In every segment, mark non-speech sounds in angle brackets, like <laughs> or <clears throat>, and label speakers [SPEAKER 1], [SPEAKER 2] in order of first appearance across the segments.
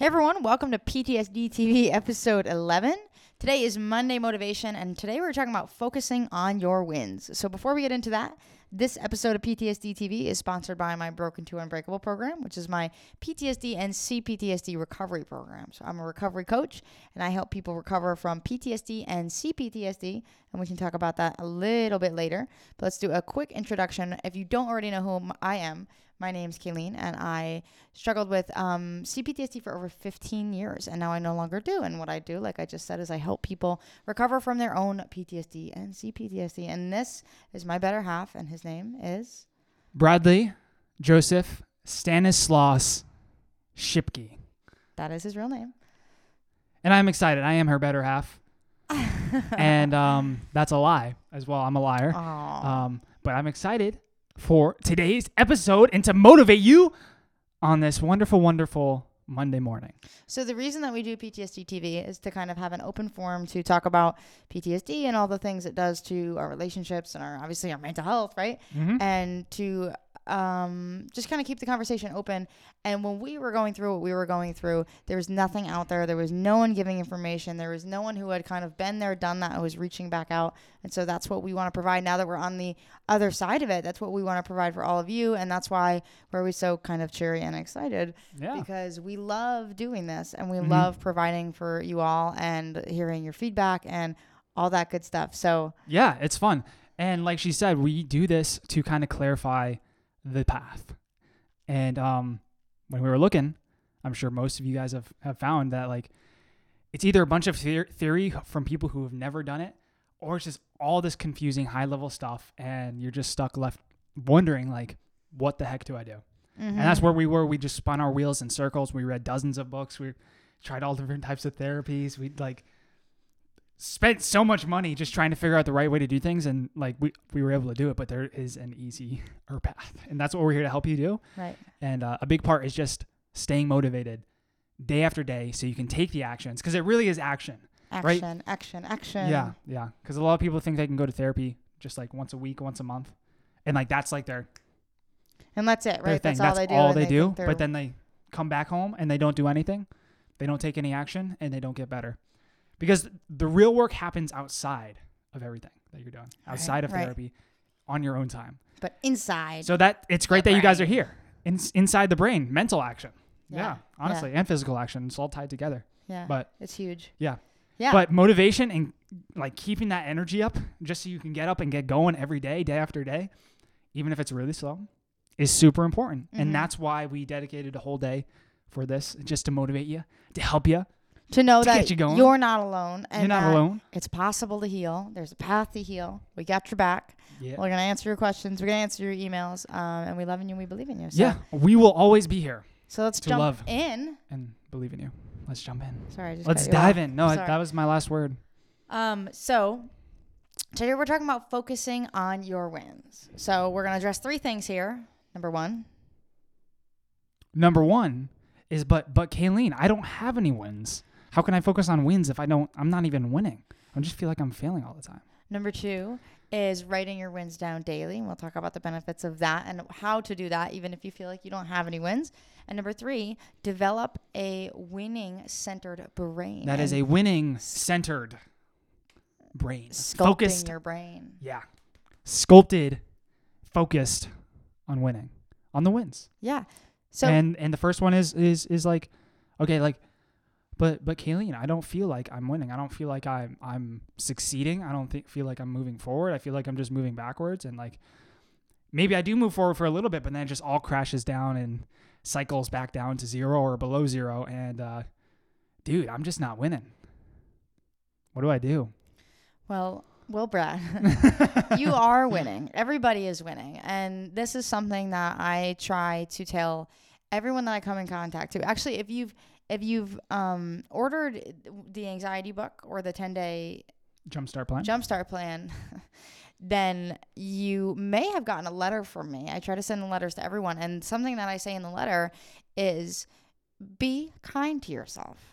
[SPEAKER 1] Hey everyone, welcome to PTSD TV episode 11. Today is Monday Motivation, and today we're talking about focusing on your wins. So before we get into that, this episode of PTSD TV is sponsored by my Broken to Unbreakable program, which is my PTSD and CPTSD recovery program. So I'm a recovery coach, and I help people recover from PTSD and CPTSD, and we can talk about that a little bit later. But let's do a quick introduction. If you don't already know who I am, my name's Kayleen, and I struggled with um, CPTSD for over 15 years, and now I no longer do. And what I do, like I just said, is I help people recover from their own PTSD and CPTSD. And this is my better half, and his name is
[SPEAKER 2] Bradley Joseph Stanislaus Shipke.
[SPEAKER 1] that is his real name.
[SPEAKER 2] And I'm excited. I am her better half. <laughs> and um, that's a lie as well. I'm a liar. Um, but I'm excited for today's episode and to motivate you on this wonderful, wonderful Monday morning.
[SPEAKER 1] So the reason that we do PTSD TV is to kind of have an open forum to talk about PTSD and all the things it does to our relationships and our obviously our mental health, right?
[SPEAKER 2] Mhm.
[SPEAKER 1] And to um, just kind of keep the conversation open. And when we were going through what we were going through, there was nothing out there. There was no one giving information. There was no one who had kind of been there, done that, and was reaching back out. And so that's what we want to provide now that we're on the other side of it. That's what we want to provide for all of you. And that's why we're always so kind of cheery and excited
[SPEAKER 2] Yeah.
[SPEAKER 1] because we love doing this and we
[SPEAKER 2] Mhm.
[SPEAKER 1] love providing for you all and hearing your feedback and all that good stuff. So,
[SPEAKER 2] Yeah, it's fun. And like she said, we do this to kind of clarify the path. And um, when we were looking, I'm sure most of you guys have, have found that like it's either a bunch of theory from people who have never done it, or it's just all this confusing high level stuff, and you're just stuck left wondering like, what the heck do I do? And that's
[SPEAKER 1] mhm.
[SPEAKER 2] where we were. We just spun our wheels in circles. We read dozens of books. We tried all different types of therapies. We like spent so much money just trying to figure out the right way to do things, and like we we were able to do it. But there is an easier path, and that's what we're here to help you do.
[SPEAKER 1] right.
[SPEAKER 2] And uh, a big part is just staying motivated day after day, so you can take the actions because it really is action. Right.
[SPEAKER 1] Action, action, action.
[SPEAKER 2] Yeah, yeah. Because a lot of people think they can go to therapy just like once a week, once a month, and like that's like their
[SPEAKER 1] And that's it, right? That's all they do. and
[SPEAKER 2] they, do.
[SPEAKER 1] they're-
[SPEAKER 2] But then they come back home and they don't do anything. They don't take any action and they don't get better. Because the real work happens outside of everything that you're doing,
[SPEAKER 1] Right,
[SPEAKER 2] outside of
[SPEAKER 1] right.
[SPEAKER 2] therapy, on your own time.
[SPEAKER 1] but inside.
[SPEAKER 2] So that it's great that you guys are here, in, inside the brain, mental action.
[SPEAKER 1] Yeah,
[SPEAKER 2] Yeah,
[SPEAKER 1] yeah.
[SPEAKER 2] honestly, and physical action. It's all tied together.
[SPEAKER 1] yeah.
[SPEAKER 2] But
[SPEAKER 1] it's huge.
[SPEAKER 2] yeah,
[SPEAKER 1] Yeah.
[SPEAKER 2] but motivation and like keeping that energy up, just so you can get up and get going every day, day after day, even if it's really slow, is super important.
[SPEAKER 1] Mhm.
[SPEAKER 2] And that's why we dedicated a whole day for this, just to motivate you, to help you.
[SPEAKER 1] To know
[SPEAKER 2] to
[SPEAKER 1] that
[SPEAKER 2] you
[SPEAKER 1] you're not alone and
[SPEAKER 2] You're not alone.
[SPEAKER 1] it's possible to heal. There's a path to heal. We got your back.
[SPEAKER 2] Yeah.
[SPEAKER 1] We're going to answer your questions. We're going to answer your emails. Um, and we love you. We believe in you. So,
[SPEAKER 2] yeah, we will always be here
[SPEAKER 1] So let's jump
[SPEAKER 2] love.
[SPEAKER 1] in.
[SPEAKER 2] and believe in you. Let's jump in.
[SPEAKER 1] Sorry, I just
[SPEAKER 2] Let's
[SPEAKER 1] you
[SPEAKER 2] dive
[SPEAKER 1] off.
[SPEAKER 2] in. No,
[SPEAKER 1] Sorry.
[SPEAKER 2] that was my last word.
[SPEAKER 1] Um, so today we're talking about focusing on your wins. So we're gonna address three things here. Number one,
[SPEAKER 2] Number one is, but but Kayleen, I don't have any wins. How can I focus on wins if I don't? I'm not even winning. I just feel like I'm failing all the time.
[SPEAKER 1] number two is writing your wins down daily. And we'll talk about the benefits of that and how to do that, even if you feel like you don't have any wins. And number three, develop a winning centered brain.
[SPEAKER 2] That is a winning centered brain.
[SPEAKER 1] sculpting
[SPEAKER 2] Focused.
[SPEAKER 1] your brain.
[SPEAKER 2] Yeah. Sculpted, focused on winning, on the wins.
[SPEAKER 1] Yeah. So
[SPEAKER 2] and and the first one is is is like, okay, like, but but Kayleen, I don't feel like I'm winning. I don't feel like I'm I'm succeeding. I don't think feel like I'm moving forward. I feel like I'm just moving backwards. And like, maybe I do move forward for a little bit, but then it just all crashes down and cycles back down to zero or below zero. And uh, dude, I'm just not winning. What do I do?
[SPEAKER 1] Well, Will Brad, <laughs> you are winning. Everybody is winning. And this is something that I try to tell everyone that I come in contact to. Actually, if you've if you've um, ordered the anxiety book or the 10 day
[SPEAKER 2] Jumpstart plan.
[SPEAKER 1] jumpstart plan, <laughs> then you may have gotten a letter from me. I try to send letters to everyone. And something that I say in the letter is be kind to yourself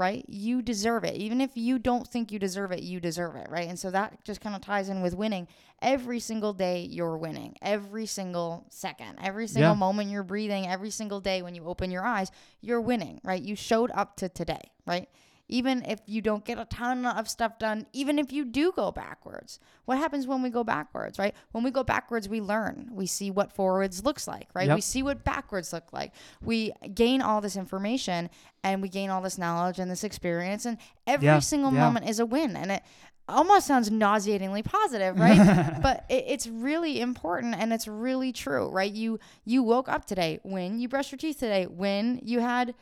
[SPEAKER 1] right? You deserve it. Even if you don't think you deserve it, you deserve it, right? And so that just kind of ties in with winning. Every single day you're winning. Every single second, every single
[SPEAKER 2] Yeah.
[SPEAKER 1] moment you're breathing, every single day when you open your eyes, you're winning, right? You showed up to today, right? Even if you don't get a ton of stuff done, even if you do go backwards, what happens when we go backwards, right? When we go backwards, we learn. We see what forwards looks like, right?
[SPEAKER 2] Yep.
[SPEAKER 1] We see what backwards look like. We gain all this information and we gain all this knowledge and this experience, and every
[SPEAKER 2] Yeah,
[SPEAKER 1] single
[SPEAKER 2] yeah.
[SPEAKER 1] moment is a win. And it almost sounds nauseatingly positive, right? <laughs> but it, it's really important and it's really true, right? You you woke up today, win. You brushed your teeth today, win. You had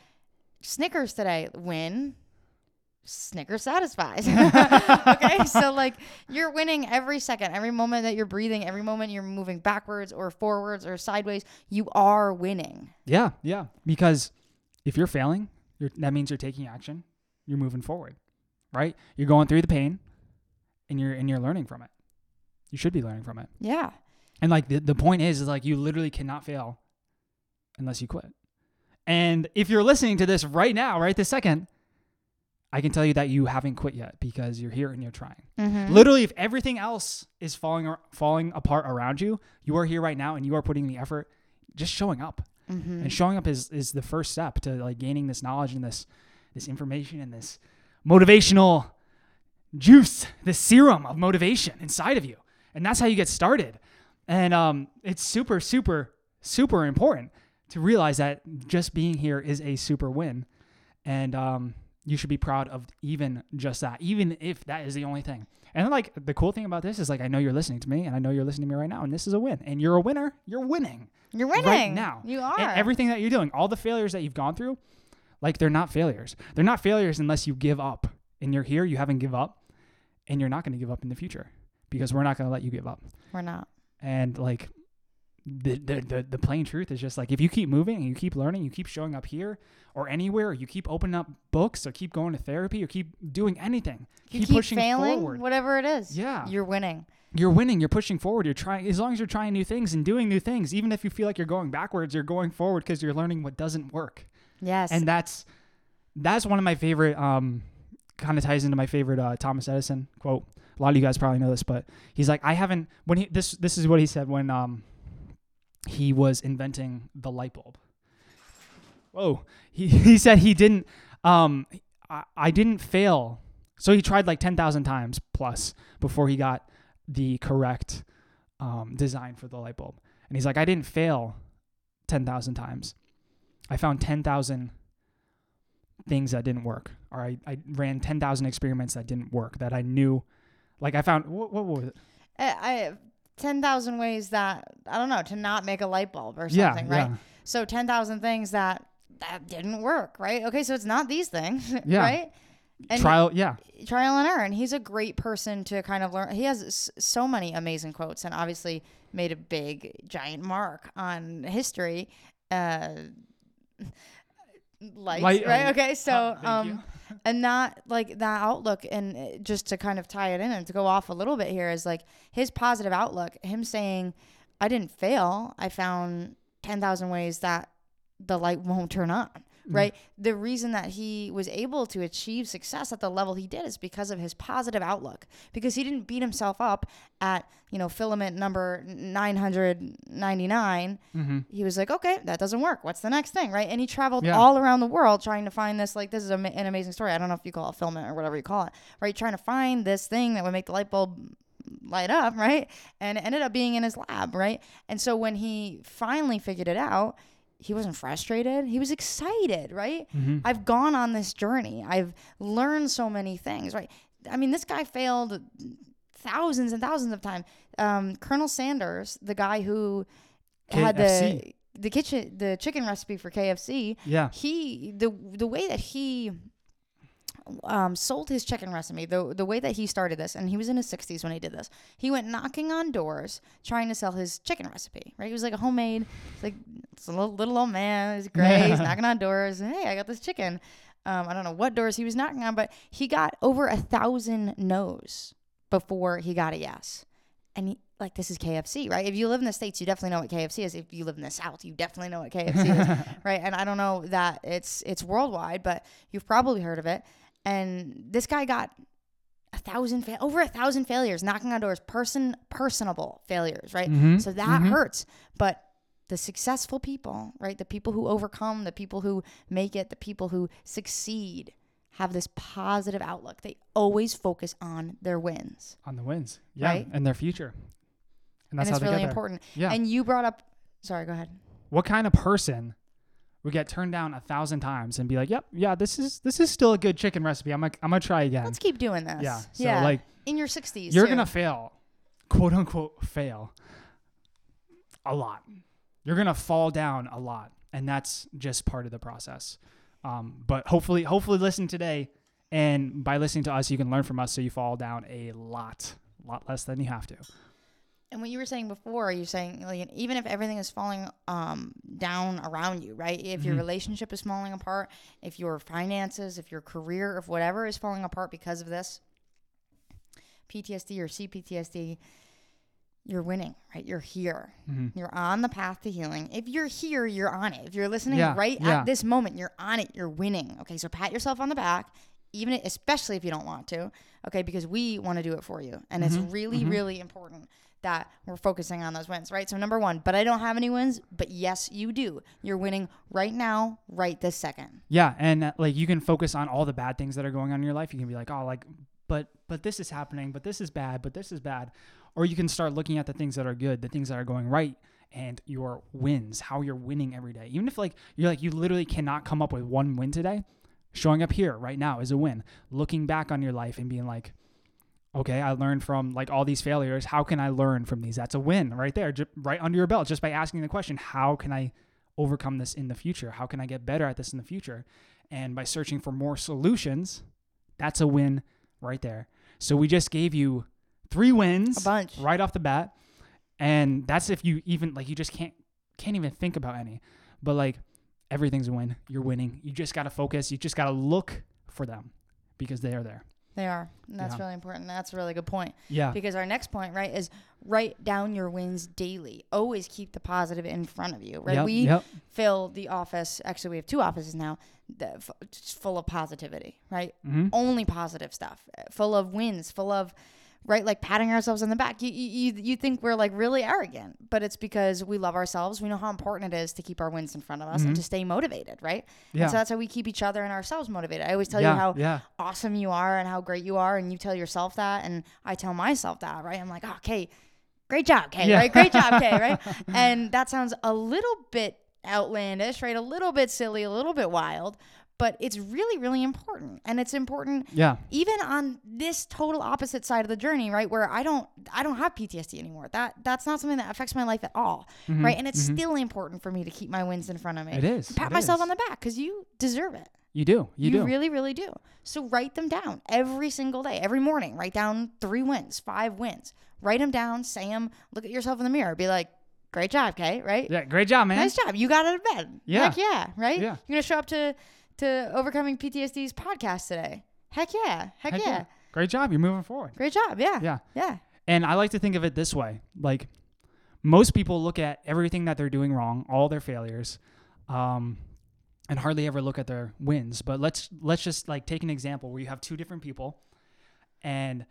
[SPEAKER 1] Snickers today, win. Snickers satisfies. <laughs> okay, so like you're winning every second, every moment that you're breathing, every moment you're moving backwards or forwards or sideways, you are winning.
[SPEAKER 2] Yeah, yeah. Because if you're failing, you're, that means you're taking action. You're moving forward, right? You're going through the pain, and you're and you're learning from it. You should be learning from it.
[SPEAKER 1] Yeah.
[SPEAKER 2] And like the the point is, is like you literally cannot fail unless you quit. And if you're listening to this right now, right this second, I can tell you that you haven't quit yet because you're here and you're trying.
[SPEAKER 1] Mm-hmm.
[SPEAKER 2] Literally, if everything else is falling ar- falling apart around you, you are here right now and you are putting the effort, just showing up.
[SPEAKER 1] Mm-hmm.
[SPEAKER 2] And showing up is is the first step to like gaining this knowledge and this this information and this motivational juice, this serum of motivation inside of you. And that's how you get started. And um, it's super, super, super important to realize that just being here is a super win. And um, you should be proud of even just that, even if that is the only thing. And like the cool thing about this is like I know you're listening to me, and I know you're listening to me right now, and this is a win. And you're a winner. You're winning
[SPEAKER 1] You're winning
[SPEAKER 2] right now.
[SPEAKER 1] You are.
[SPEAKER 2] And everything that you're doing, all the failures that you've gone through, like they're not failures. They're not failures unless you give up. And you're here, you haven't give up, and you're not going to give up in the future because we're not going to let you give up.
[SPEAKER 1] We're not.
[SPEAKER 2] And like the, the the the plain truth is just like if you keep moving and you keep learning, you keep showing up here or anywhere, or you keep opening up books or keep going to therapy or keep doing anything,
[SPEAKER 1] You keep,
[SPEAKER 2] pushing
[SPEAKER 1] failing,
[SPEAKER 2] forward.
[SPEAKER 1] whatever it is.
[SPEAKER 2] Yeah.
[SPEAKER 1] You're winning.
[SPEAKER 2] You're winning. You're pushing forward. You're trying as long as you're trying new things and doing new things. Even if you feel like you're going backwards, you're going forward because you're learning what doesn't work.
[SPEAKER 1] Yes.
[SPEAKER 2] and that's that's one of my favorite um kind of ties into my favorite uh, Thomas Edison quote. A lot of you guys probably know this, but he's like, I haven't when he this this is what he said when um he was inventing the light bulb. Whoa, he <laughs> he said he didn't um I, I didn't fail. So he tried like ten thousand times plus before he got the correct um, design for the light bulb, and he's like, I didn't fail ten thousand times. I found 10,000 things that didn't work. Or I, I ran 10,000 experiments that didn't work that I knew. Like I found, what, what was it?
[SPEAKER 1] I, I ten thousand ways that I don't know to not make a light bulb or
[SPEAKER 2] Yeah,
[SPEAKER 1] something, right?
[SPEAKER 2] yeah.
[SPEAKER 1] So ten thousand things that that didn't work, right? Okay, so it's not these things, <laughs>
[SPEAKER 2] Yeah.
[SPEAKER 1] right? And
[SPEAKER 2] Trial, yeah.
[SPEAKER 1] trial and error, and he's a great person to kind of learn. He has s- so many amazing quotes, and obviously made a big giant mark on history. Uh, <laughs> lights,
[SPEAKER 2] Light-
[SPEAKER 1] right?
[SPEAKER 2] uh,
[SPEAKER 1] Okay, so um. And that like that outlook and uh, just to kind of tie it in and to go off a little bit here is like his positive outlook him saying i didn't fail. I found 10,000 ways that the light won't turn on
[SPEAKER 2] Mm.
[SPEAKER 1] right the reason that he was able to achieve success at the level he did is because of his positive outlook because he didn't beat himself up at you know filament number 999
[SPEAKER 2] Mm-hmm.
[SPEAKER 1] he was like, okay, that doesn't work. What's the next thing, right? And he traveled
[SPEAKER 2] Yeah.
[SPEAKER 1] all around the world trying to find this. Like, this is a, an amazing story. I don't know if you call it filament or whatever you call it, right? Trying to find this thing that would make the light bulb light up, right? And it ended up being in his lab, right? And so when he finally figured it out, he wasn't frustrated. He was excited, right?
[SPEAKER 2] Mm-hmm.
[SPEAKER 1] I've gone on this journey. I've learned so many things, right? I mean, this guy failed thousands and thousands of times. Um, Colonel Sanders, the guy who had the the kitchen the chicken recipe for KFC,
[SPEAKER 2] Yeah.
[SPEAKER 1] he the the way that he um, sold his chicken recipe, the the way that he started this, and he was in his 60s when he did this. He went knocking on doors trying to sell his chicken recipe. Right, he was like a homemade, it's like it's a little, little old man. He's <laughs> gray. he's knocking on doors. and, Hey, I got this chicken. Um, I don't know what doors he was knocking on, but he got over a thousand no's before he got a yes. And he, like this is KFC, right? If you live in the states, you definitely know what KFC is. If you live in the South, you definitely know what KFC is, <laughs> right? And I don't know that it's it's worldwide, but you've probably heard of it. And this guy got a thousand fa- over a thousand failures knocking on doors person personable failures right
[SPEAKER 2] Mhm,
[SPEAKER 1] so that
[SPEAKER 2] mhm.
[SPEAKER 1] hurts but the successful people right the people who overcome the people who make it the people who succeed have this positive outlook they always focus on their wins
[SPEAKER 2] on the wins. Yeah,
[SPEAKER 1] Right?
[SPEAKER 2] and their future. And that's
[SPEAKER 1] and
[SPEAKER 2] how
[SPEAKER 1] it's really important
[SPEAKER 2] Yeah.
[SPEAKER 1] and you brought up sorry go ahead
[SPEAKER 2] what kind of person would get turned down a thousand times and be like, "Yep, yeah, this is this is still a good chicken recipe. I'm gonna I'm gonna try again."
[SPEAKER 1] let's keep doing this
[SPEAKER 2] yeah. So
[SPEAKER 1] yeah
[SPEAKER 2] like
[SPEAKER 1] in your 60s
[SPEAKER 2] you're
[SPEAKER 1] too.
[SPEAKER 2] gonna fail, quote unquote fail, a lot. You're gonna fall down a lot, and that's just part of the process. Um, but hopefully, hopefully, listen today, and by listening to us, you can learn from us, so you fall down a lot, lot less than you have to.
[SPEAKER 1] And what you were saying before, you're saying like, even if everything is falling um, down around you, right? If your
[SPEAKER 2] Mhm.
[SPEAKER 1] relationship is falling apart, if your finances, if your career, if whatever is falling apart because of this PTSD or CPTSD, you're winning, right? You're here.
[SPEAKER 2] Mhm.
[SPEAKER 1] You're on the path to healing. If you're here, you're on it. If you're listening
[SPEAKER 2] Yeah,
[SPEAKER 1] right
[SPEAKER 2] yeah.
[SPEAKER 1] at this moment, you're on it. You're winning. Okay, so pat yourself on the back, even especially if you don't want to. Okay, because we want to do it for you, and it's
[SPEAKER 2] Mhm,
[SPEAKER 1] really,
[SPEAKER 2] mhm.
[SPEAKER 1] really important that we're focusing on those wins, right? So number one, but I don't have any wins, but yes, you do. You're winning right now, right this second.
[SPEAKER 2] Yeah, and uh, like you can focus on all the bad things that are going on in your life. You can be like, oh, like, but but this is happening, but this is bad, but this is bad, or you can start looking at the things that are good, the things that are going right, and your wins, how you're winning every day. Even if like you're like you literally cannot come up with one win today, showing up here right now is a win. Looking back on your life and being like, okay, I learned from like all these failures. How can I learn from these? That's a win right there, ju- right under your belt, just by asking the question, how can I overcome this in the future? How can I get better at this in the future? And by searching for more solutions, that's a win right there. So we just gave you three wins
[SPEAKER 1] A bunch.
[SPEAKER 2] right off the bat. And that's if you even like you just can't can't even think about any. But like everything's a win. You're winning. You just gotta focus. You just gotta look for them because they are there.
[SPEAKER 1] They are. And that's
[SPEAKER 2] Yeah.
[SPEAKER 1] really important. That's a really good point.
[SPEAKER 2] Yeah.
[SPEAKER 1] Because our next point, right, is write down your wins daily. Always keep the positive in front of you, right?
[SPEAKER 2] Yep,
[SPEAKER 1] we
[SPEAKER 2] yep.
[SPEAKER 1] fill the office. Actually, we have two offices now, f- just full of positivity, right?
[SPEAKER 2] hmm
[SPEAKER 1] Only positive stuff, full of wins, full of right, like patting ourselves on the back. You you you- you think we're like really arrogant, but it's because we love ourselves. We know how important it is to keep our wins in front of us and
[SPEAKER 2] Mhm.
[SPEAKER 1] to stay motivated, right?
[SPEAKER 2] Yeah.
[SPEAKER 1] And so that's how we keep each other and ourselves motivated. I always tell
[SPEAKER 2] yeah.
[SPEAKER 1] you how
[SPEAKER 2] yeah.
[SPEAKER 1] awesome you are and how great you are and you tell yourself that and I tell myself that, right? I'm like, oh, Kay, great job, Kay,
[SPEAKER 2] Yeah.
[SPEAKER 1] right? Great job, Kay, right? <laughs> And that sounds a little bit outlandish, right? A little bit silly, a little bit wild, but it's really, really important. And it's important
[SPEAKER 2] Yeah.
[SPEAKER 1] even on this total opposite side of the journey, right? Where I don't I don't have PTSD anymore. That that's not something that affects my life at all,
[SPEAKER 2] Mhm,
[SPEAKER 1] right? And it's
[SPEAKER 2] mhm.
[SPEAKER 1] still important for me to keep my wins in front of me.
[SPEAKER 2] It is.
[SPEAKER 1] Pat
[SPEAKER 2] it
[SPEAKER 1] myself
[SPEAKER 2] is.
[SPEAKER 1] on the back because you deserve it.
[SPEAKER 2] You do. You, do.
[SPEAKER 1] really, really do. So write them down every single day, every morning. Write down three wins, five wins. Write them down, say them, look at yourself in the mirror, be like, great job, Kay, right?
[SPEAKER 2] yeah. Great job, man.
[SPEAKER 1] Nice job. You got out of bed.
[SPEAKER 2] Yeah.
[SPEAKER 1] Heck yeah, right?
[SPEAKER 2] Yeah.
[SPEAKER 1] You're going to show up to, to Overcoming PTSD's podcast today. Heck yeah. Heck,
[SPEAKER 2] Heck
[SPEAKER 1] yeah.
[SPEAKER 2] Great job. You're moving forward.
[SPEAKER 1] Great job. Yeah.
[SPEAKER 2] Yeah.
[SPEAKER 1] Yeah.
[SPEAKER 2] And I like to think of it this way: like most people look at everything that they're doing wrong, all their failures, um, and hardly ever look at their wins. But let's let's just like take an example where you have two different people, and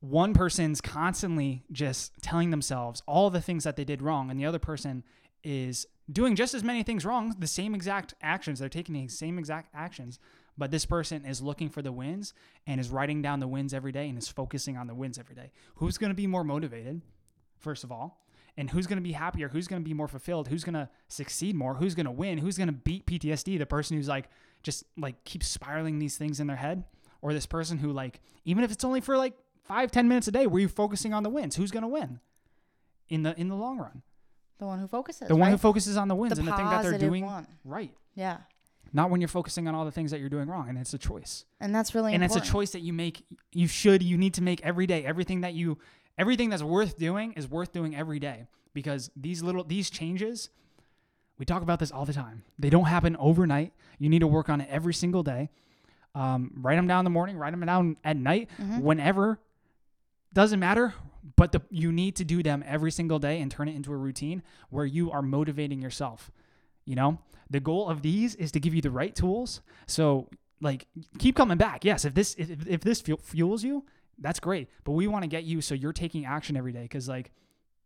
[SPEAKER 2] one person's constantly just telling themselves all the things that they did wrong, and the other person is doing just as many things wrong, the same exact actions. They're taking the same exact actions, but this person is looking for the wins and is writing down the wins every day and is focusing on the wins every day. Who's going to be more motivated, first of all? And who's going to be happier? Who's going to be more fulfilled? Who's going to succeed more? Who's going to win? Who's going to beat PTSD? The person who's like just like keeps spiraling these things in their head, or this person who like even if it's only for like five ten minutes a day, where you're focusing on the wins. Who's going to win in the in the long run?
[SPEAKER 1] The one who focuses.
[SPEAKER 2] The one
[SPEAKER 1] right?
[SPEAKER 2] who focuses on the wins
[SPEAKER 1] the
[SPEAKER 2] and the thing that they're doing
[SPEAKER 1] one.
[SPEAKER 2] right.
[SPEAKER 1] Yeah.
[SPEAKER 2] Not when you're focusing on all the things that you're doing wrong, and it's a choice.
[SPEAKER 1] And that's really
[SPEAKER 2] and
[SPEAKER 1] important.
[SPEAKER 2] it's a choice that you make you should you need to make every day everything that you everything that's worth doing is worth doing every day because these little these changes we talk about this all the time they don't happen overnight you need to work on it every single day um, write them down in the morning write them down at night
[SPEAKER 1] Mhm.
[SPEAKER 2] whenever doesn't matter but the, you need to do them every single day and turn it into a routine where you are motivating yourself. You know, the goal of these is to give you the right tools. So like keep coming back. Yes, if this if, if this fuels you, that's great. But we want to get you so you're taking action every day because like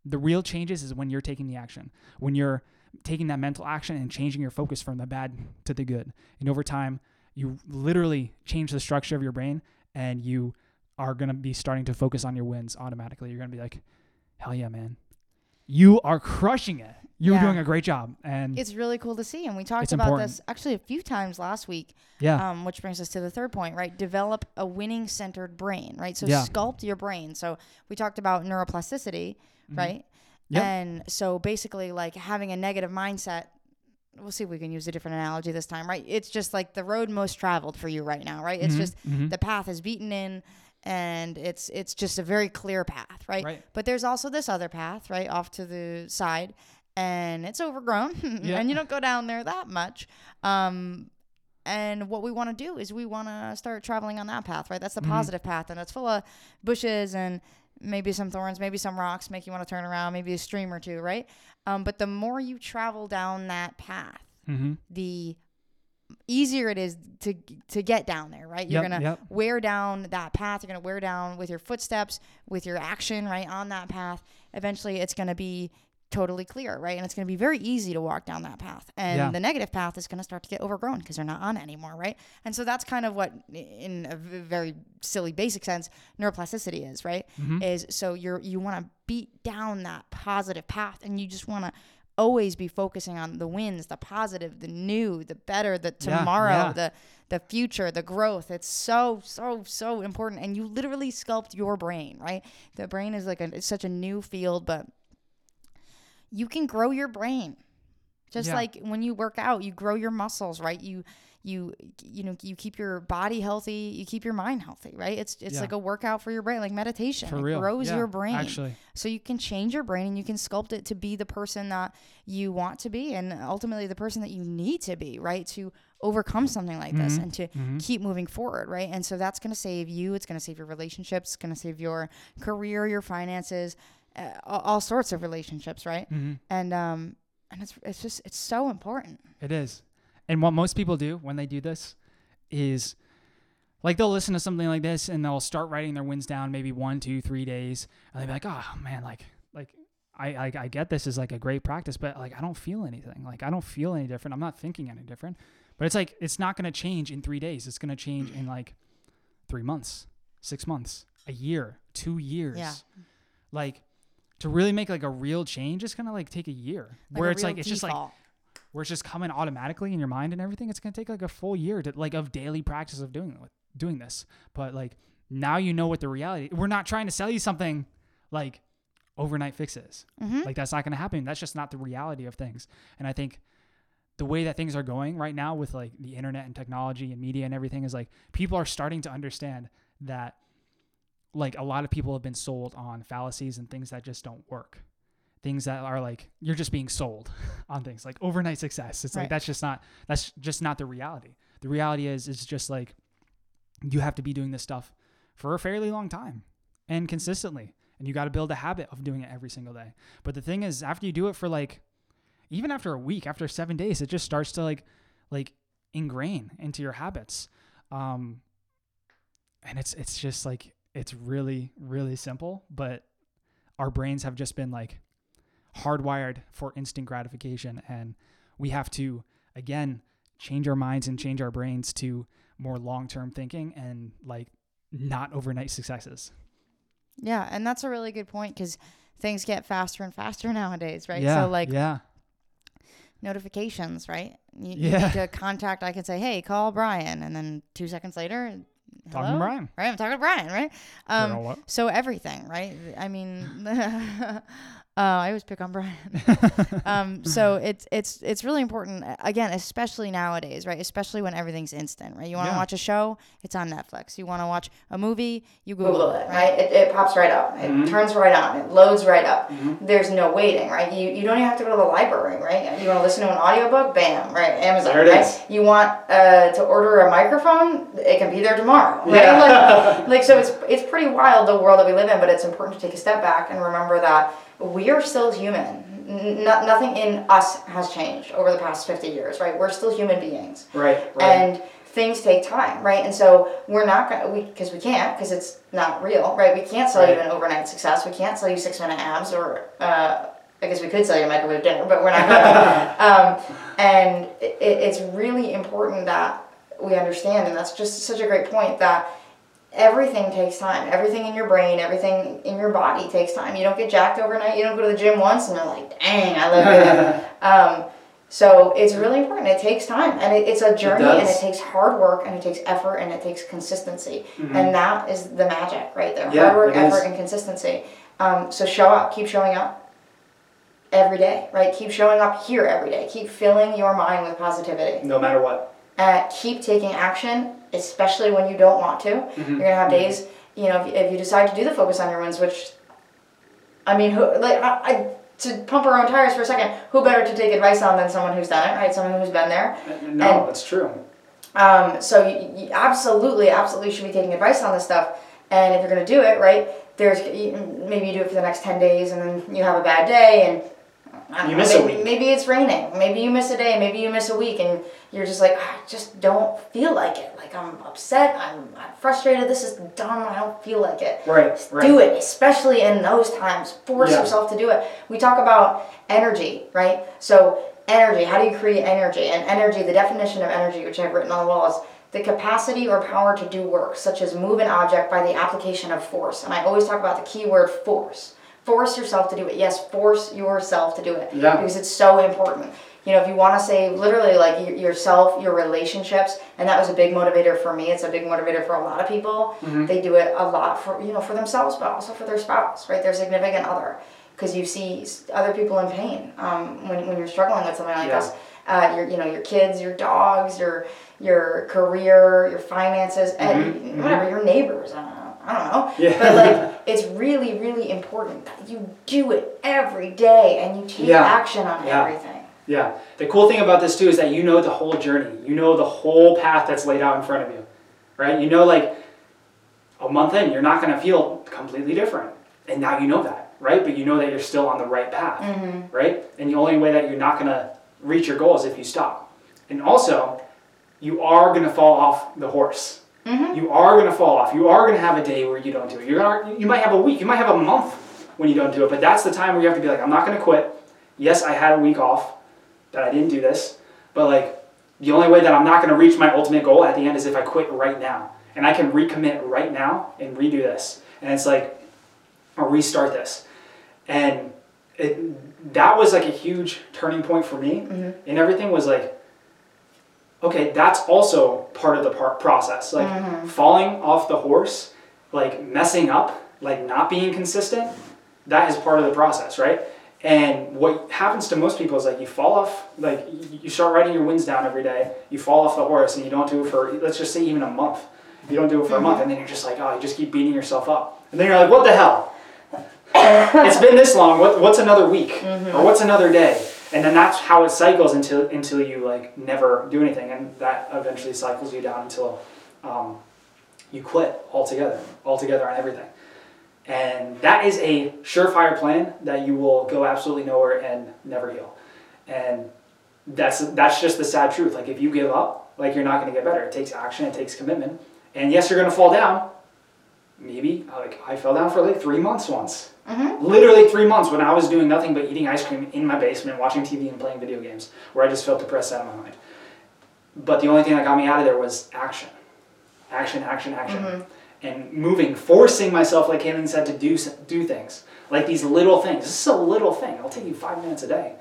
[SPEAKER 2] the real changes is when you're taking the action. When you're taking that mental action and changing your focus from the bad to the good. And over time, you literally change the structure of your brain and you are going to be starting to focus on your wins automatically. You're going to be like, hell yeah, man. You are crushing it. You're
[SPEAKER 1] Yeah.
[SPEAKER 2] doing a great job. And
[SPEAKER 1] It's really cool to see. And we talked about
[SPEAKER 2] important.
[SPEAKER 1] this actually a few times last week,
[SPEAKER 2] yeah,
[SPEAKER 1] um, which brings us to the third point, right? Develop a winning centered brain, right? So
[SPEAKER 2] Yeah.
[SPEAKER 1] sculpt your brain. So we talked about neuroplasticity,
[SPEAKER 2] Mhm.
[SPEAKER 1] right?
[SPEAKER 2] Yep.
[SPEAKER 1] And so basically, like having a negative mindset. We'll see if we can use a different analogy this time, right? It's just like the road most traveled for you right now, right? It's
[SPEAKER 2] Mhm,
[SPEAKER 1] just
[SPEAKER 2] mhm.
[SPEAKER 1] the path is beaten in, and it's it's just a very clear path, right?
[SPEAKER 2] right.
[SPEAKER 1] But there's also this other path, right, off to the side, and it's overgrown, <laughs>
[SPEAKER 2] Yeah.
[SPEAKER 1] and you don't go down there that much. Um, and what we want to do is we want to start traveling on that path, right? That's the
[SPEAKER 2] Mhm.
[SPEAKER 1] positive path, and it's full of bushes and maybe some thorns, maybe some rocks, make you want to turn around, maybe a stream or two, right? Um, but the more you travel down that path,
[SPEAKER 2] Mm-hmm.
[SPEAKER 1] the easier it is to to get down there, right? You're
[SPEAKER 2] Yep,
[SPEAKER 1] gonna
[SPEAKER 2] yep.
[SPEAKER 1] wear down that path. You're going to wear down with your footsteps, with your action, right, on that path. Eventually, it's going to be totally clear, right? And it's going to be very easy to walk down that path. And
[SPEAKER 2] Yeah.
[SPEAKER 1] the negative path is going to start to get overgrown because they're not on it anymore, right? And so that's kind of what, in a very silly, basic sense, neuroplasticity is, right?
[SPEAKER 2] Mhm.
[SPEAKER 1] Is so you're you want to beat down that positive path, and you just want to always be focusing on the wins, the positive, the new, the better, the
[SPEAKER 2] Yeah,
[SPEAKER 1] tomorrow,
[SPEAKER 2] yeah.
[SPEAKER 1] the the future, the growth. It's so so so important, and you literally sculpt your brain, right? The brain is like a, it's such a new field, but you can grow your brain. Just
[SPEAKER 2] Yeah.
[SPEAKER 1] like when you work out, you grow your muscles, right? You you you know you keep your body healthy, you keep your mind healthy, right? It's it's
[SPEAKER 2] Yeah.
[SPEAKER 1] like a workout for your brain, like meditation.
[SPEAKER 2] For
[SPEAKER 1] it
[SPEAKER 2] real.
[SPEAKER 1] grows
[SPEAKER 2] Yeah,
[SPEAKER 1] your brain.
[SPEAKER 2] Actually.
[SPEAKER 1] So you can change your brain and you can sculpt it to be the person that you want to be and ultimately the person that you need to be, right? To overcome something like this
[SPEAKER 2] Mhm.
[SPEAKER 1] and to
[SPEAKER 2] Mhm.
[SPEAKER 1] keep moving forward, right? And so that's going to save you, it's going to save your relationships, it's going to save your career, your finances, uh, all, sorts of relationships, right?
[SPEAKER 2] Mhm.
[SPEAKER 1] And um and it's it's just it's so important.
[SPEAKER 2] It is. And what most people do when they do this is like they'll listen to something like this and they'll start writing their wins down maybe one, two, three days. And they'll be like, oh man, like like I, I I get this is like a great practice, but like I don't feel anything. Like I don't feel any different. I'm not thinking any different. But it's like it's not gonna change in three days. It's gonna change in like three months, six months, a year, two years.
[SPEAKER 1] Yeah.
[SPEAKER 2] Like to really make like a real change, it's gonna like take a year.
[SPEAKER 1] Like
[SPEAKER 2] where
[SPEAKER 1] a
[SPEAKER 2] it's like it's just like. Where it's just coming automatically in your mind and everything, it's gonna take like a full year to like of daily practice of doing doing this. But like now you know what the reality. We're not trying to sell you something like overnight fixes.
[SPEAKER 1] Mhm.
[SPEAKER 2] Like that's not gonna happen. That's just not the reality of things. And I think the way that things are going right now with like the internet and technology and media and everything is like people are starting to understand that like a lot of people have been sold on fallacies and things that just don't work things that are like you're just being sold <laughs> on things like overnight success. It's
[SPEAKER 1] Right.
[SPEAKER 2] like that's just not that's just not the reality. The reality is it's just like you have to be doing this stuff for a fairly long time and consistently and you got to build a habit of doing it every single day. But the thing is after you do it for like even after a week after seven days it just starts to like like ingrain into your habits. Um and it's it's just like it's really really simple but our brains have just been like hardwired for instant gratification and we have to again change our minds and change our brains to more long-term thinking and like not overnight successes
[SPEAKER 1] Yeah, and that's a really good point cuz things get faster and faster nowadays, right?
[SPEAKER 2] yeah
[SPEAKER 1] So like
[SPEAKER 2] yeah
[SPEAKER 1] notifications, right? You, you
[SPEAKER 2] Yeah.
[SPEAKER 1] need to contact. I can say, "Hey, call Brian," and then two seconds later,
[SPEAKER 2] talking to brian
[SPEAKER 1] Right, I'm talking to Brian, right? Um, so everything, right? I mean, <laughs> <laughs> Uh, I always pick on Brian. <laughs> um, so it's it's it's really important again, especially nowadays, right? Especially when everything's instant, right? You want to
[SPEAKER 2] Yeah.
[SPEAKER 1] watch a show, it's on Netflix. You want to watch a movie, you Google it, right? It, it pops right up. It
[SPEAKER 2] Mhm.
[SPEAKER 1] turns right on. It loads right up.
[SPEAKER 2] Mhm.
[SPEAKER 1] There's no waiting, right? You you don't even have to go to the library, right? You want to listen to an audiobook, bam, right? Amazon,
[SPEAKER 2] There it
[SPEAKER 1] right?
[SPEAKER 2] is.
[SPEAKER 1] You want uh, to order a microphone, it can be there tomorrow, right?
[SPEAKER 2] Yeah. <laughs>
[SPEAKER 1] Like, like so it's it's pretty wild the world that we live in but it's important to take a step back and remember that we are still human no, nothing in us has changed over the past 50 years right we're still human beings
[SPEAKER 2] Right. Right.
[SPEAKER 1] and things take time right and so we're not gonna we because we can't because it's not real right we can't sell you an overnight success we can't sell you six minute abs or uh, I guess we could sell you a microwave dinner, but we're not gonna. <laughs> um, and it, it's really important that we understand, and that's just such a great point that everything takes time. Everything in your brain, everything in your body takes time. You don't get jacked overnight. You don't go to the gym once and you're like, dang, I love it. <laughs> um, so it's really important. It takes time, and it, it's a journey, and it takes hard work, and it takes effort, and it takes consistency,
[SPEAKER 2] Mhm.
[SPEAKER 1] and that is the magic right there.
[SPEAKER 2] Yeah,
[SPEAKER 1] hard work,
[SPEAKER 2] it is.
[SPEAKER 1] effort, and consistency. Um, so show up, keep showing up every day, right? Keep showing up here every day. Keep filling your mind with positivity.
[SPEAKER 2] no matter what.
[SPEAKER 1] Uh, keep taking action, especially when you don't want to.
[SPEAKER 2] Mhm.
[SPEAKER 1] You're gonna have days, you know, if you, if you decide to do the focus on your wins, which, I mean, who like I, I to pump our own tires for a second, who better to take advice on than someone who's done it, right? Someone who's been there.
[SPEAKER 2] No,
[SPEAKER 1] And-
[SPEAKER 2] that's true.
[SPEAKER 1] Um, so you, you absolutely, absolutely should be taking advice on this stuff. And if you're gonna do it, right, there's maybe you do it for the next ten days, and then you have a bad day, and I
[SPEAKER 2] You
[SPEAKER 1] know,
[SPEAKER 2] miss a
[SPEAKER 1] maybe,
[SPEAKER 2] week.
[SPEAKER 1] maybe it's raining, maybe you miss a day, maybe you miss a week, and you're just like, ah, I just don't feel like it. Like I'm upset, I'm, I'm frustrated. This is dumb. I don't feel like it
[SPEAKER 2] Right. Right.
[SPEAKER 1] do it, especially in those times. Force
[SPEAKER 2] Yeah.
[SPEAKER 1] yourself to do it. We talk about energy, right? So, energy, how do you create energy? And energy, the definition of energy, which I've written on the wall, is the capacity or power to do work, such as move an object by the application of force. And I always talk about the key word force. Force yourself to do it. Yes, force yourself to do it
[SPEAKER 2] Yeah.
[SPEAKER 1] because it's so important. You know, if you want to save literally like yourself, your relationships, and that was a big motivator for me. It's a big motivator for a lot of people.
[SPEAKER 2] Mhm.
[SPEAKER 1] They do it a lot for you know for themselves, but also for their spouse, right? Their significant other, because you see other people in pain um, when when you're struggling with something like
[SPEAKER 2] Yeah.
[SPEAKER 1] this. Uh, your you know your kids, your dogs, your your career, your finances, and
[SPEAKER 2] Mhm,
[SPEAKER 1] whatever your neighbors. I don't know. I don't know.
[SPEAKER 2] Yeah.
[SPEAKER 1] But like, <laughs> it's really, really important that you do it every day and you take
[SPEAKER 2] Yeah.
[SPEAKER 1] action on
[SPEAKER 2] Yeah.
[SPEAKER 1] everything.
[SPEAKER 2] Yeah. The cool thing about this too is that you know the whole journey. You know the whole path that's laid out in front of you. Right? You know like a month in, you're not gonna feel completely different. And now you know that, right? But you know that you're still on the right path.
[SPEAKER 1] Mm-hmm.
[SPEAKER 2] Right? And the only way that you're not gonna reach your goal is if you stop. And also, you are gonna fall off the horse.
[SPEAKER 1] Mm-hmm.
[SPEAKER 2] You are gonna fall off. You are gonna have a day where you don't do it. You're gonna, you might have a week. You might have a month when you don't do it. But that's the time where you have to be like, I'm not gonna quit. Yes, I had a week off that I didn't do this, but like the only way that I'm not gonna reach my ultimate goal at the end is if I quit right now, and I can recommit right now and redo this. And it's like, or restart this, and it that was like a huge turning point for me,
[SPEAKER 1] Mhm.
[SPEAKER 2] and everything was like, okay, that's also part of the par- process. Like
[SPEAKER 1] Mhm.
[SPEAKER 2] falling off the horse, like messing up, like not being consistent, that is part of the process, right? And what happens to most people is like you fall off, like you- start writing your wins down every day, you fall off the horse and you don't do it for, let's just say even a month. You don't do it for a month and then you're just like, oh, you just keep beating yourself up. And then you're like, what the hell? <laughs> it's been this long, what, what's another week? Or what's another day? And then that's how it cycles until until you like never do anything, and that eventually cycles you down until um, you quit altogether, altogether on everything. And that is a surefire plan that you will go absolutely nowhere and never heal. And that's that's just the sad truth. Like if you give up, like you're not going to get better. It takes action, it takes commitment. And yes, you're going to fall down. Maybe like I fell down for like three months once.
[SPEAKER 1] Mm-hmm.
[SPEAKER 2] Literally three months when I was doing nothing but eating ice cream in my basement, watching TV and playing video games, where I just felt depressed out of my mind. But the only thing that got me out of there was action, action, action, action,
[SPEAKER 1] Mhm.
[SPEAKER 2] and moving, forcing myself, like Kayleen said, to do do things like these little things. This is a little thing. It'll take you five minutes a day,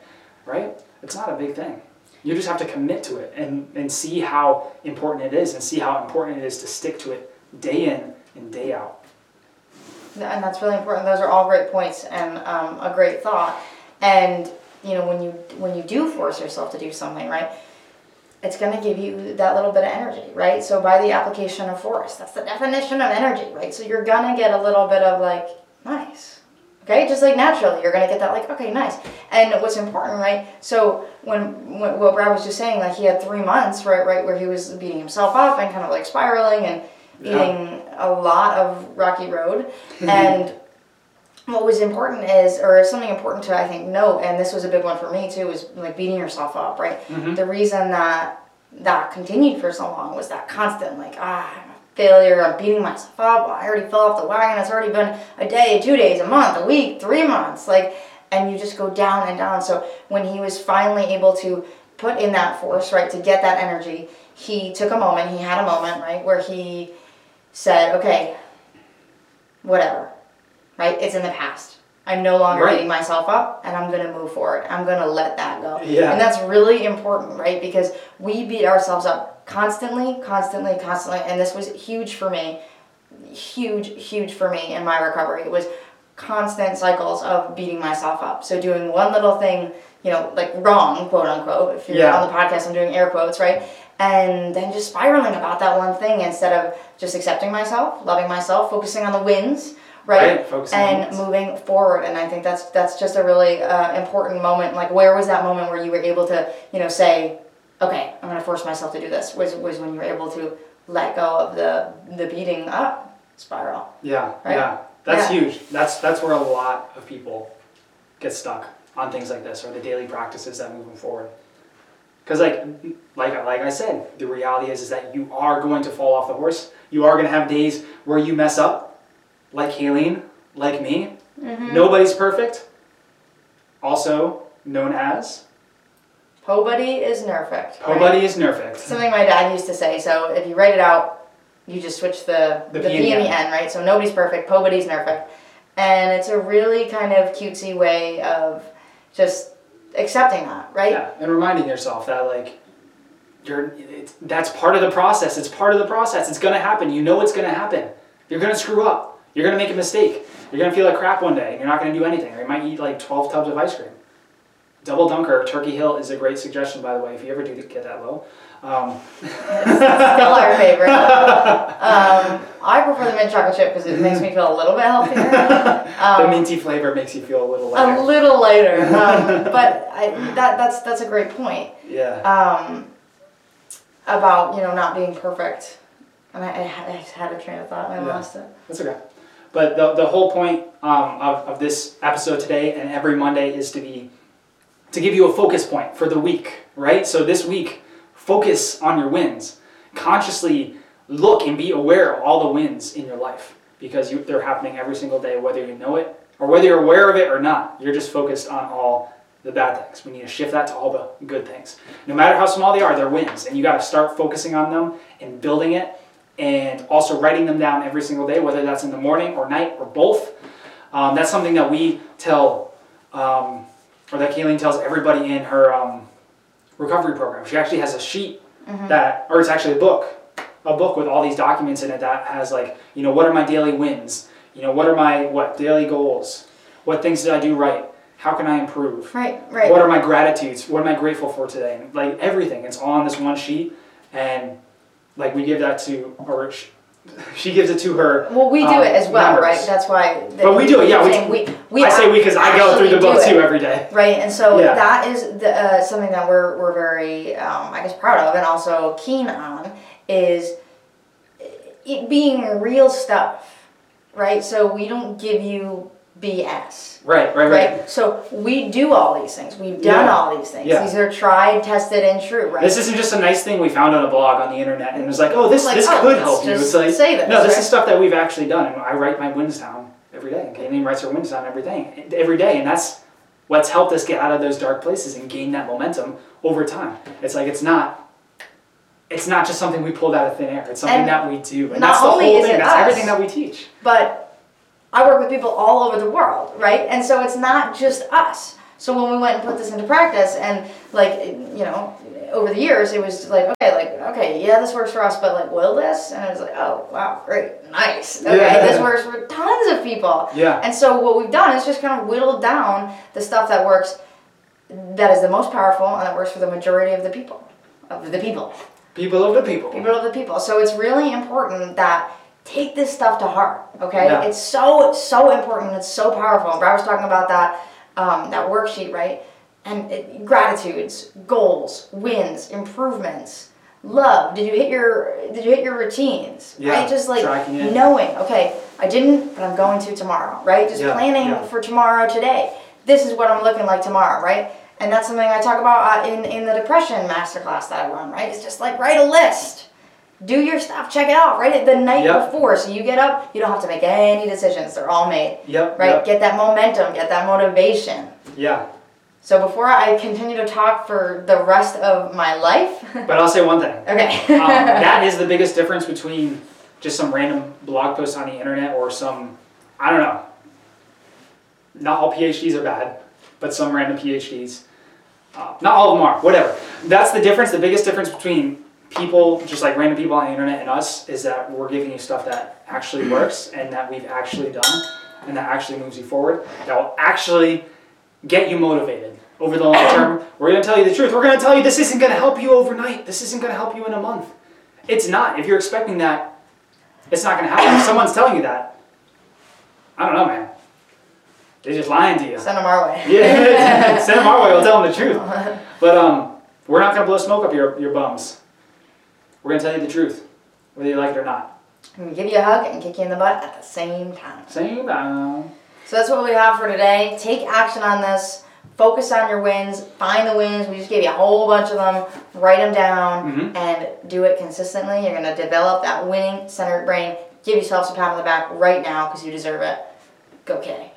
[SPEAKER 2] right? It's not a big thing. You just have to commit to it and, and see how important it is, and see how important it is to stick to it day in and day out.
[SPEAKER 1] And that's really important. Those are all great points and um, a great thought. And you know, when you when you do force yourself to do something, right? It's going to give you that little bit of energy, right? So by the application of force, that's the definition of energy, right? So you're going to get a little bit of like nice. Okay, just like naturally, you're gonna get that like, okay, nice. And what's important, right? So when, when what Brad was just saying, like he had three months, right, right, where he was beating himself up and kind of like spiraling and. Eating a lot of rocky road. and what was important is, or something important to I think note, and this was a big one for me too, was like beating yourself up, right?
[SPEAKER 2] Mhm.
[SPEAKER 1] The reason that that continued for so long was that constant like, ah, I'm a failure, I'm beating myself up, I already fell off the wagon, it's already been a day, two days, a month, a week, three months, like, and you just go down and down. So when he was finally able to put in that force, right, to get that energy, he took a moment, he had a moment, right, where he said, okay, whatever, right? It's in the past. I'm no longer
[SPEAKER 2] Right.
[SPEAKER 1] beating myself up and I'm going to move forward. I'm going to let that go.
[SPEAKER 2] Yeah.
[SPEAKER 1] And that's really important, right? Because we beat ourselves up constantly, constantly, constantly. And this was huge for me. Huge, huge for me in my recovery. It was constant cycles of beating myself up. So doing one little thing, you know, like wrong, quote unquote. If you're
[SPEAKER 2] Yeah.
[SPEAKER 1] on the podcast, I'm doing air quotes, right? And then just spiraling about that one thing instead of just accepting myself, loving myself, focusing on the wins, right?
[SPEAKER 2] Right,
[SPEAKER 1] and moving forward. And I think that's that's just a really uh, important moment. Like, where was that moment where you were able to, you know, say, okay, I'm gonna force myself to do this? Was was when you were able to let go of the the beating up spiral.
[SPEAKER 2] Yeah,
[SPEAKER 1] Right?
[SPEAKER 2] yeah, that's
[SPEAKER 1] Yeah.
[SPEAKER 2] huge. That's that's where a lot of people get stuck on things like this or the daily practices that move them forward. Because like like like I said, the reality is is that you are going to fall off the horse. You are going to have days where you mess up, like Kayleen, like me.
[SPEAKER 1] Mm-hmm.
[SPEAKER 2] Nobody's perfect. Also known as
[SPEAKER 1] Nobody is perfect. right?
[SPEAKER 2] nobody is perfect.
[SPEAKER 1] Something my dad used to say. So if you write it out, you just switch the
[SPEAKER 2] The
[SPEAKER 1] the,
[SPEAKER 2] P
[SPEAKER 1] P
[SPEAKER 2] and
[SPEAKER 1] the N, right? So nobody's perfect. Nobody's perfect. And it's a really kind of cutesy way of just accepting that, right?
[SPEAKER 2] Yeah, and reminding yourself that like you're that's part of the process. It's part of the process. It's gonna happen. You know it's gonna happen. You're gonna screw up. You're gonna make a mistake. You're gonna feel like crap one day, and you're not gonna do anything. Or you might eat like 12 tubs of ice cream. Double Dunker Turkey Hill is a great suggestion, by the way, if you ever do get that low. Um,
[SPEAKER 1] Still our favorite. <laughs> Um, I prefer the mint chocolate chip because it makes me feel a little bit healthier. <laughs>
[SPEAKER 2] the
[SPEAKER 1] Um,
[SPEAKER 2] minty flavor makes you feel a little lighter.
[SPEAKER 1] a little lighter. <laughs> Um, but I, that that's that's a great point.
[SPEAKER 2] Yeah.
[SPEAKER 1] um, about you know not being perfect, and I, I, had, I had a train of thought and I
[SPEAKER 2] Yeah.
[SPEAKER 1] lost it.
[SPEAKER 2] That's okay. But the, the whole point um, of, of this episode today and every Monday is to be to give you a focus point for the week, right? So this week, focus on your wins. Consciously look and be aware of all the wins in your life because you, they're happening every single day, whether you know it or whether you're aware of it or not. You're just focused on all the bad things. We need to shift that to all the good things. No matter how small they are, they're wins, and you got to start focusing on them and building it and also writing them down every single day, whether that's in the morning or night or both. Um, that's something that we tell, um, or that Kayleen tells everybody in her um, recovery program. She actually has a sheet that, or it's actually a book, a book with all these documents in it that has like, you know, what are my daily wins? You know, what are my what daily goals? What things did I do right? How can I improve?
[SPEAKER 1] Right, right.
[SPEAKER 2] What are my gratitudes? What am I grateful for today? Like everything, it's all on this one sheet, and like we give that to, or she gives it to her.
[SPEAKER 1] well, we do
[SPEAKER 2] um,
[SPEAKER 1] it as well,
[SPEAKER 2] members.
[SPEAKER 1] right? That's why. that
[SPEAKER 2] But we do it, yeah, we-
[SPEAKER 1] We, we
[SPEAKER 2] I say we because I go through the book too every day.
[SPEAKER 1] Right, and so
[SPEAKER 2] Yeah.
[SPEAKER 1] that is the, uh, something that we're, we're very, um, I guess, proud of and also keen on is it being real stuff, right? So we don't give you BS.
[SPEAKER 2] Right, right, right.
[SPEAKER 1] right? So we do all these things. We've done
[SPEAKER 2] Yeah.
[SPEAKER 1] all these things.
[SPEAKER 2] Yeah.
[SPEAKER 1] These are tried, tested, and true, right?
[SPEAKER 2] This isn't just a nice thing we found on a blog on the internet and it was like, oh, this
[SPEAKER 1] Like,
[SPEAKER 2] this
[SPEAKER 1] oh,
[SPEAKER 2] could help you. It's like,
[SPEAKER 1] say this,
[SPEAKER 2] no, this
[SPEAKER 1] right?
[SPEAKER 2] is stuff that we've actually done, and I write my wins down every day. And Kayleen writes her wins down every day, every day, and that's what's helped us get out of those dark places and gain that momentum over time. It's like it's not. It's not just something we pulled out of thin air. It's something
[SPEAKER 1] And
[SPEAKER 2] that we do, and that's the
[SPEAKER 1] only
[SPEAKER 2] whole thing. That's
[SPEAKER 1] us,
[SPEAKER 2] everything that we teach.
[SPEAKER 1] But I work with people all over the world, right? And so it's not just us. So when we went and put this into practice, and like you know, over the years, it was like okay, like, okay, yeah, this works for us, but like, will this? And I was like, oh, wow, great, nice. Okay,
[SPEAKER 2] Yeah.
[SPEAKER 1] this works for tons of people.
[SPEAKER 2] Yeah.
[SPEAKER 1] And so what we've done is just kind of whittled down the stuff that works, that is the most powerful, and that works for the majority of the people, of the people,
[SPEAKER 2] People of the people.
[SPEAKER 1] people of the people. So it's really important that take this stuff to heart. Okay,
[SPEAKER 2] Yeah.
[SPEAKER 1] it's so so important. It's so powerful. Brad was talking about that um, that worksheet, right? And it, gratitudes, goals, wins, improvements, love. Did you hit your Did you hit your routines?
[SPEAKER 2] Yeah,
[SPEAKER 1] Right, just like knowing. Okay, I didn't, but I'm going to tomorrow. Right, just
[SPEAKER 2] Yeah,
[SPEAKER 1] planning
[SPEAKER 2] yeah.
[SPEAKER 1] for tomorrow today. This is what I'm looking like tomorrow. Right. And that's something I talk about uh, in, in the depression masterclass that I run, right? It's just like write a list do your stuff, check it out, right the night
[SPEAKER 2] Yep.
[SPEAKER 1] before. So you get up, you don't have to make any decisions. They're all made.
[SPEAKER 2] Yep.
[SPEAKER 1] Right?
[SPEAKER 2] Yep.
[SPEAKER 1] Get that momentum, get that motivation.
[SPEAKER 2] Yeah.
[SPEAKER 1] So before I continue to talk for the rest of my life, <laughs>
[SPEAKER 2] But I'll say one thing.
[SPEAKER 1] okay.
[SPEAKER 2] um, that is the biggest difference between just some random blog post on the internet or some, I don't know. Not all PhDs are bad, but some random PhDs. Uh, not all of them are, whatever. That's the difference. The biggest difference between people, just like random people on the internet and us, is that we're giving you stuff that actually <clears throat> works and that we've actually done and that actually moves you forward, that will actually get you motivated over the long term. <clears throat> We're going to tell you the truth. We're going to tell you this isn't going to help you overnight. This isn't going to help you in a month. It's not. If you're expecting that, it's not going to happen. If someone's telling you that, I don't know, man. They're just lying to you.
[SPEAKER 1] Send them our way. <laughs>
[SPEAKER 2] Yeah, <laughs> send them our way. We'll tell them the truth. <laughs> But um, we're not going to blow smoke up your, your bums. We're going to tell you the truth, whether you like it or not.
[SPEAKER 1] I'm gonna give you a hug and kick you in the butt at the same time.
[SPEAKER 2] Same um,
[SPEAKER 1] So that's what we have for today. Take action on this. Focus on your wins. Find the wins. We just gave you a whole bunch of them. Write them down
[SPEAKER 2] Mhm.
[SPEAKER 1] and do it consistently. You're gonna develop that winning centered brain. Give yourself a pat on the back right now because you deserve it. Go Kay.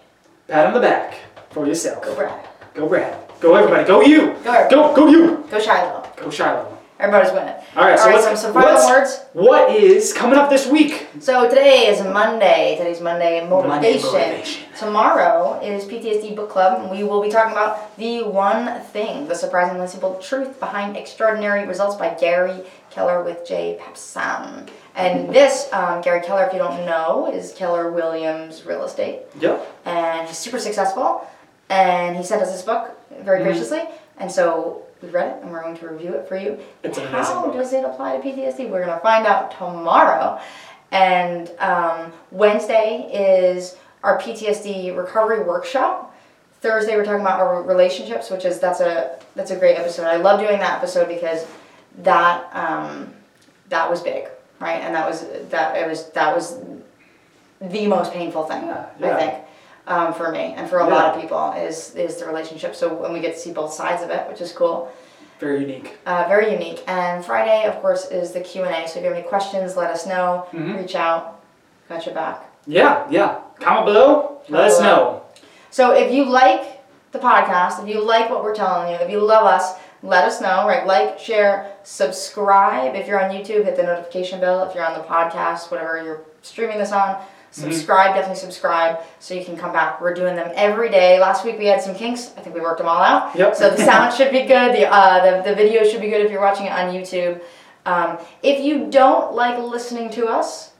[SPEAKER 2] pat on the back for yourself.
[SPEAKER 1] Go Brad.
[SPEAKER 2] Go Brad. Go everybody. Go you.
[SPEAKER 1] Go.
[SPEAKER 2] Go go you.
[SPEAKER 1] Go Shiloh.
[SPEAKER 2] Go Shiloh.
[SPEAKER 1] Everybody's winning.
[SPEAKER 2] All right. So what's,
[SPEAKER 1] some, some final words.
[SPEAKER 2] what is coming up this week?
[SPEAKER 1] So today is Monday. Today's Monday motivation.
[SPEAKER 2] Monday motivation.
[SPEAKER 1] Tomorrow is PTSD Book Club, and we will be talking about The One Thing, the surprisingly simple truth behind extraordinary results by Gary Keller with Jay Papasan. And this, um, Gary Keller, if you don't know, is Keller Williams Real Estate.
[SPEAKER 2] Yep.
[SPEAKER 1] And he's super successful, and he sent us this book very
[SPEAKER 2] Mhm.
[SPEAKER 1] graciously. And so we've read it, and we're going to review it for you.
[SPEAKER 2] It's amazing
[SPEAKER 1] How does it apply to PTSD? We're going to find out tomorrow. And um, Wednesday is our PTSD recovery workshop. Thursday we're talking about our relationships, which is that's a that's a great episode. I love doing that episode because that um, that was big, right? And that was that it was that was the most painful thing
[SPEAKER 2] Yeah,
[SPEAKER 1] I think um, for me and for a lot of people is is the relationship. So when we get to see both sides of it, which is cool.
[SPEAKER 2] Very unique.
[SPEAKER 1] Uh, very unique. And Friday, of course, is the Q and A. So if you have any questions, let us know.
[SPEAKER 2] Mhm.
[SPEAKER 1] Reach out. Got your back.
[SPEAKER 2] Yeah. Yeah. Comment below. Let us
[SPEAKER 1] below.
[SPEAKER 2] know.
[SPEAKER 1] So if you like the podcast, if you like what we're telling you, if you love us, let us know. Right? Like, share, subscribe. If you're on YouTube, hit the notification bell. If you're on the podcast, whatever you're streaming this on. Subscribe, definitely subscribe, so you can come back. We're doing them every day. Last week we had some kinks. I think we worked them all out.
[SPEAKER 2] Yep.
[SPEAKER 1] So the sound should be good. The, uh, the, the video should be good if you're watching it on YouTube. Um, if you don't like listening to us,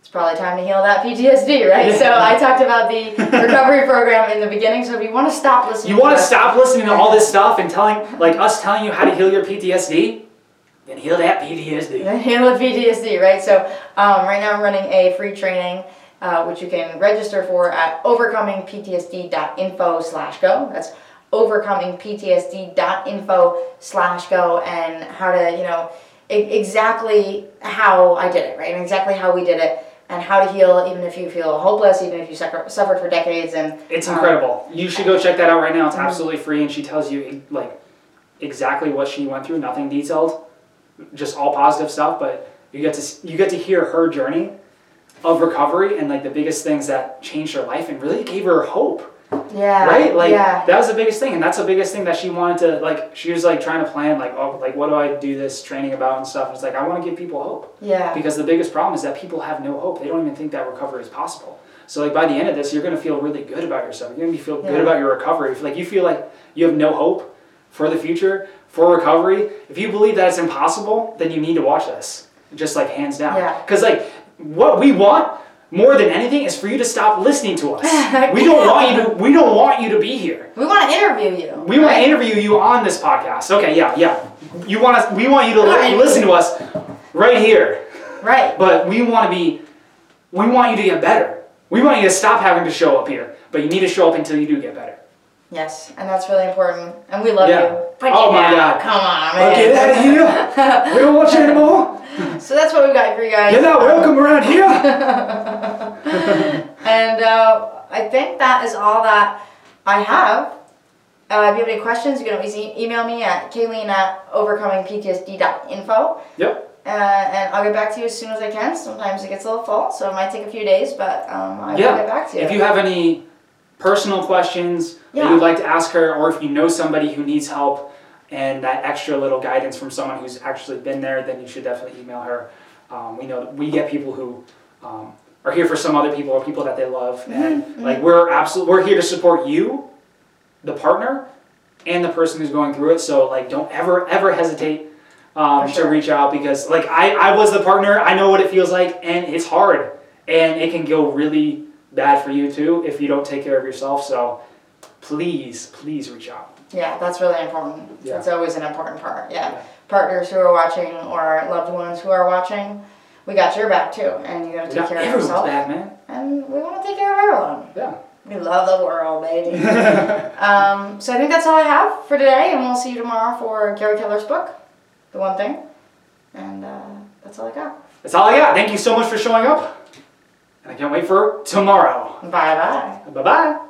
[SPEAKER 1] it's probably time to heal that PTSD, right? So I talked about the <laughs> recovery program in the beginning. So if you want to stop listening,
[SPEAKER 2] You want
[SPEAKER 1] to
[SPEAKER 2] to stop listening to all this stuff and telling, like us telling you how to heal your PTSD? Then heal that PTSD.
[SPEAKER 1] then <laughs> heal the PTSD, right? So um, right now I'm running a free training. Uh, which you can register for at overcomingptsd.info slash go. That's overcomingptsd.info slash go and how to, you know, exactly how I did it, right? And exactly how we did it and how to heal even if you feel hopeless, even if you suffer, suffered for decades. And
[SPEAKER 2] It's
[SPEAKER 1] Um,
[SPEAKER 2] incredible. You should go check that out right now. It's
[SPEAKER 1] Mhm.
[SPEAKER 2] absolutely free, and she tells you like exactly what she went through. Nothing detailed, just all positive stuff. But you get to you get to hear her journey of recovery and like the biggest things that changed her life and really gave her hope.
[SPEAKER 1] yeah,
[SPEAKER 2] right? Like
[SPEAKER 1] yeah,
[SPEAKER 2] that was the biggest thing, and that's the biggest thing that she wanted to like. She was like trying to plan like oh like what do I do this training about and stuff. And it's like I want to give people hope
[SPEAKER 1] yeah,
[SPEAKER 2] because the biggest problem is that people have no hope. They don't even think that recovery is possible. So like by the end of this, you're gonna feel really good about yourself. You're gonna be feel
[SPEAKER 1] Yeah.
[SPEAKER 2] good about your recovery. If like you feel like you have no hope for the future, for recovery, if you believe that it's impossible, then you need to watch this. Just like hands down.
[SPEAKER 1] Yeah.
[SPEAKER 2] Because like what we want more than anything is for you to stop listening to us. <laughs> we don't want you to we don't want you to be here.
[SPEAKER 1] We want to interview you.
[SPEAKER 2] We want
[SPEAKER 1] right?
[SPEAKER 2] to interview you on this podcast. Okay, yeah, yeah. You want us we want you to li- listen to us right here.
[SPEAKER 1] Right.
[SPEAKER 2] But we want to be, we want you to get better. We want you to stop having to show up here. But you need to show up until you do get better.
[SPEAKER 1] Yes, and that's really important. And we love
[SPEAKER 2] Yeah.
[SPEAKER 1] you. But
[SPEAKER 2] Oh my God.
[SPEAKER 1] Come on, man.
[SPEAKER 2] get out of here. <laughs> We don't want you anymore.
[SPEAKER 1] So that's what we've got for you guys.
[SPEAKER 2] You're not welcome around here. <laughs>
[SPEAKER 1] and uh, I think that is all that I have. Uh, if you have any questions, you can always e- email me at kayleen at overcomingptsd.info.
[SPEAKER 2] Yep.
[SPEAKER 1] Uh, and I'll get back to you as soon as I can. Sometimes it gets a little full, so it might take a few days, but um, I
[SPEAKER 2] Yeah.
[SPEAKER 1] will get back to you.
[SPEAKER 2] If you have any personal questions that you'd like to ask her, or if you know somebody who needs help and that extra little guidance from someone who's actually been there, then you should definitely email her. Um, we know that we get people who um, are here for some other people or people that they love, and
[SPEAKER 1] Mhm,
[SPEAKER 2] like we're absolutely we're here to support you, the partner, and the person who's going through it. So like, don't ever ever hesitate um,
[SPEAKER 1] sure.
[SPEAKER 2] to reach out because like I I was the partner. I know what it feels like, and it's hard, and it can go really bad for you too if you don't take care of yourself. So please, please reach out.
[SPEAKER 1] Yeah, that's really important.
[SPEAKER 2] Yeah.
[SPEAKER 1] That's always an important part. Yeah.
[SPEAKER 2] Yeah.
[SPEAKER 1] Partners who are watching or loved ones who are watching, we got your back too, and you gotta take care of yourself.
[SPEAKER 2] back, man.
[SPEAKER 1] And we want to take care of everyone.
[SPEAKER 2] Yeah.
[SPEAKER 1] We love the world, baby. <laughs> um, so I think that's all I have for today, and we'll see you tomorrow for Gary Keller's book, The One Thing. And uh, that's all I got.
[SPEAKER 2] That's all I got. Thank you so much for showing up, and I can't wait for tomorrow.
[SPEAKER 1] Bye bye.
[SPEAKER 2] Bye bye.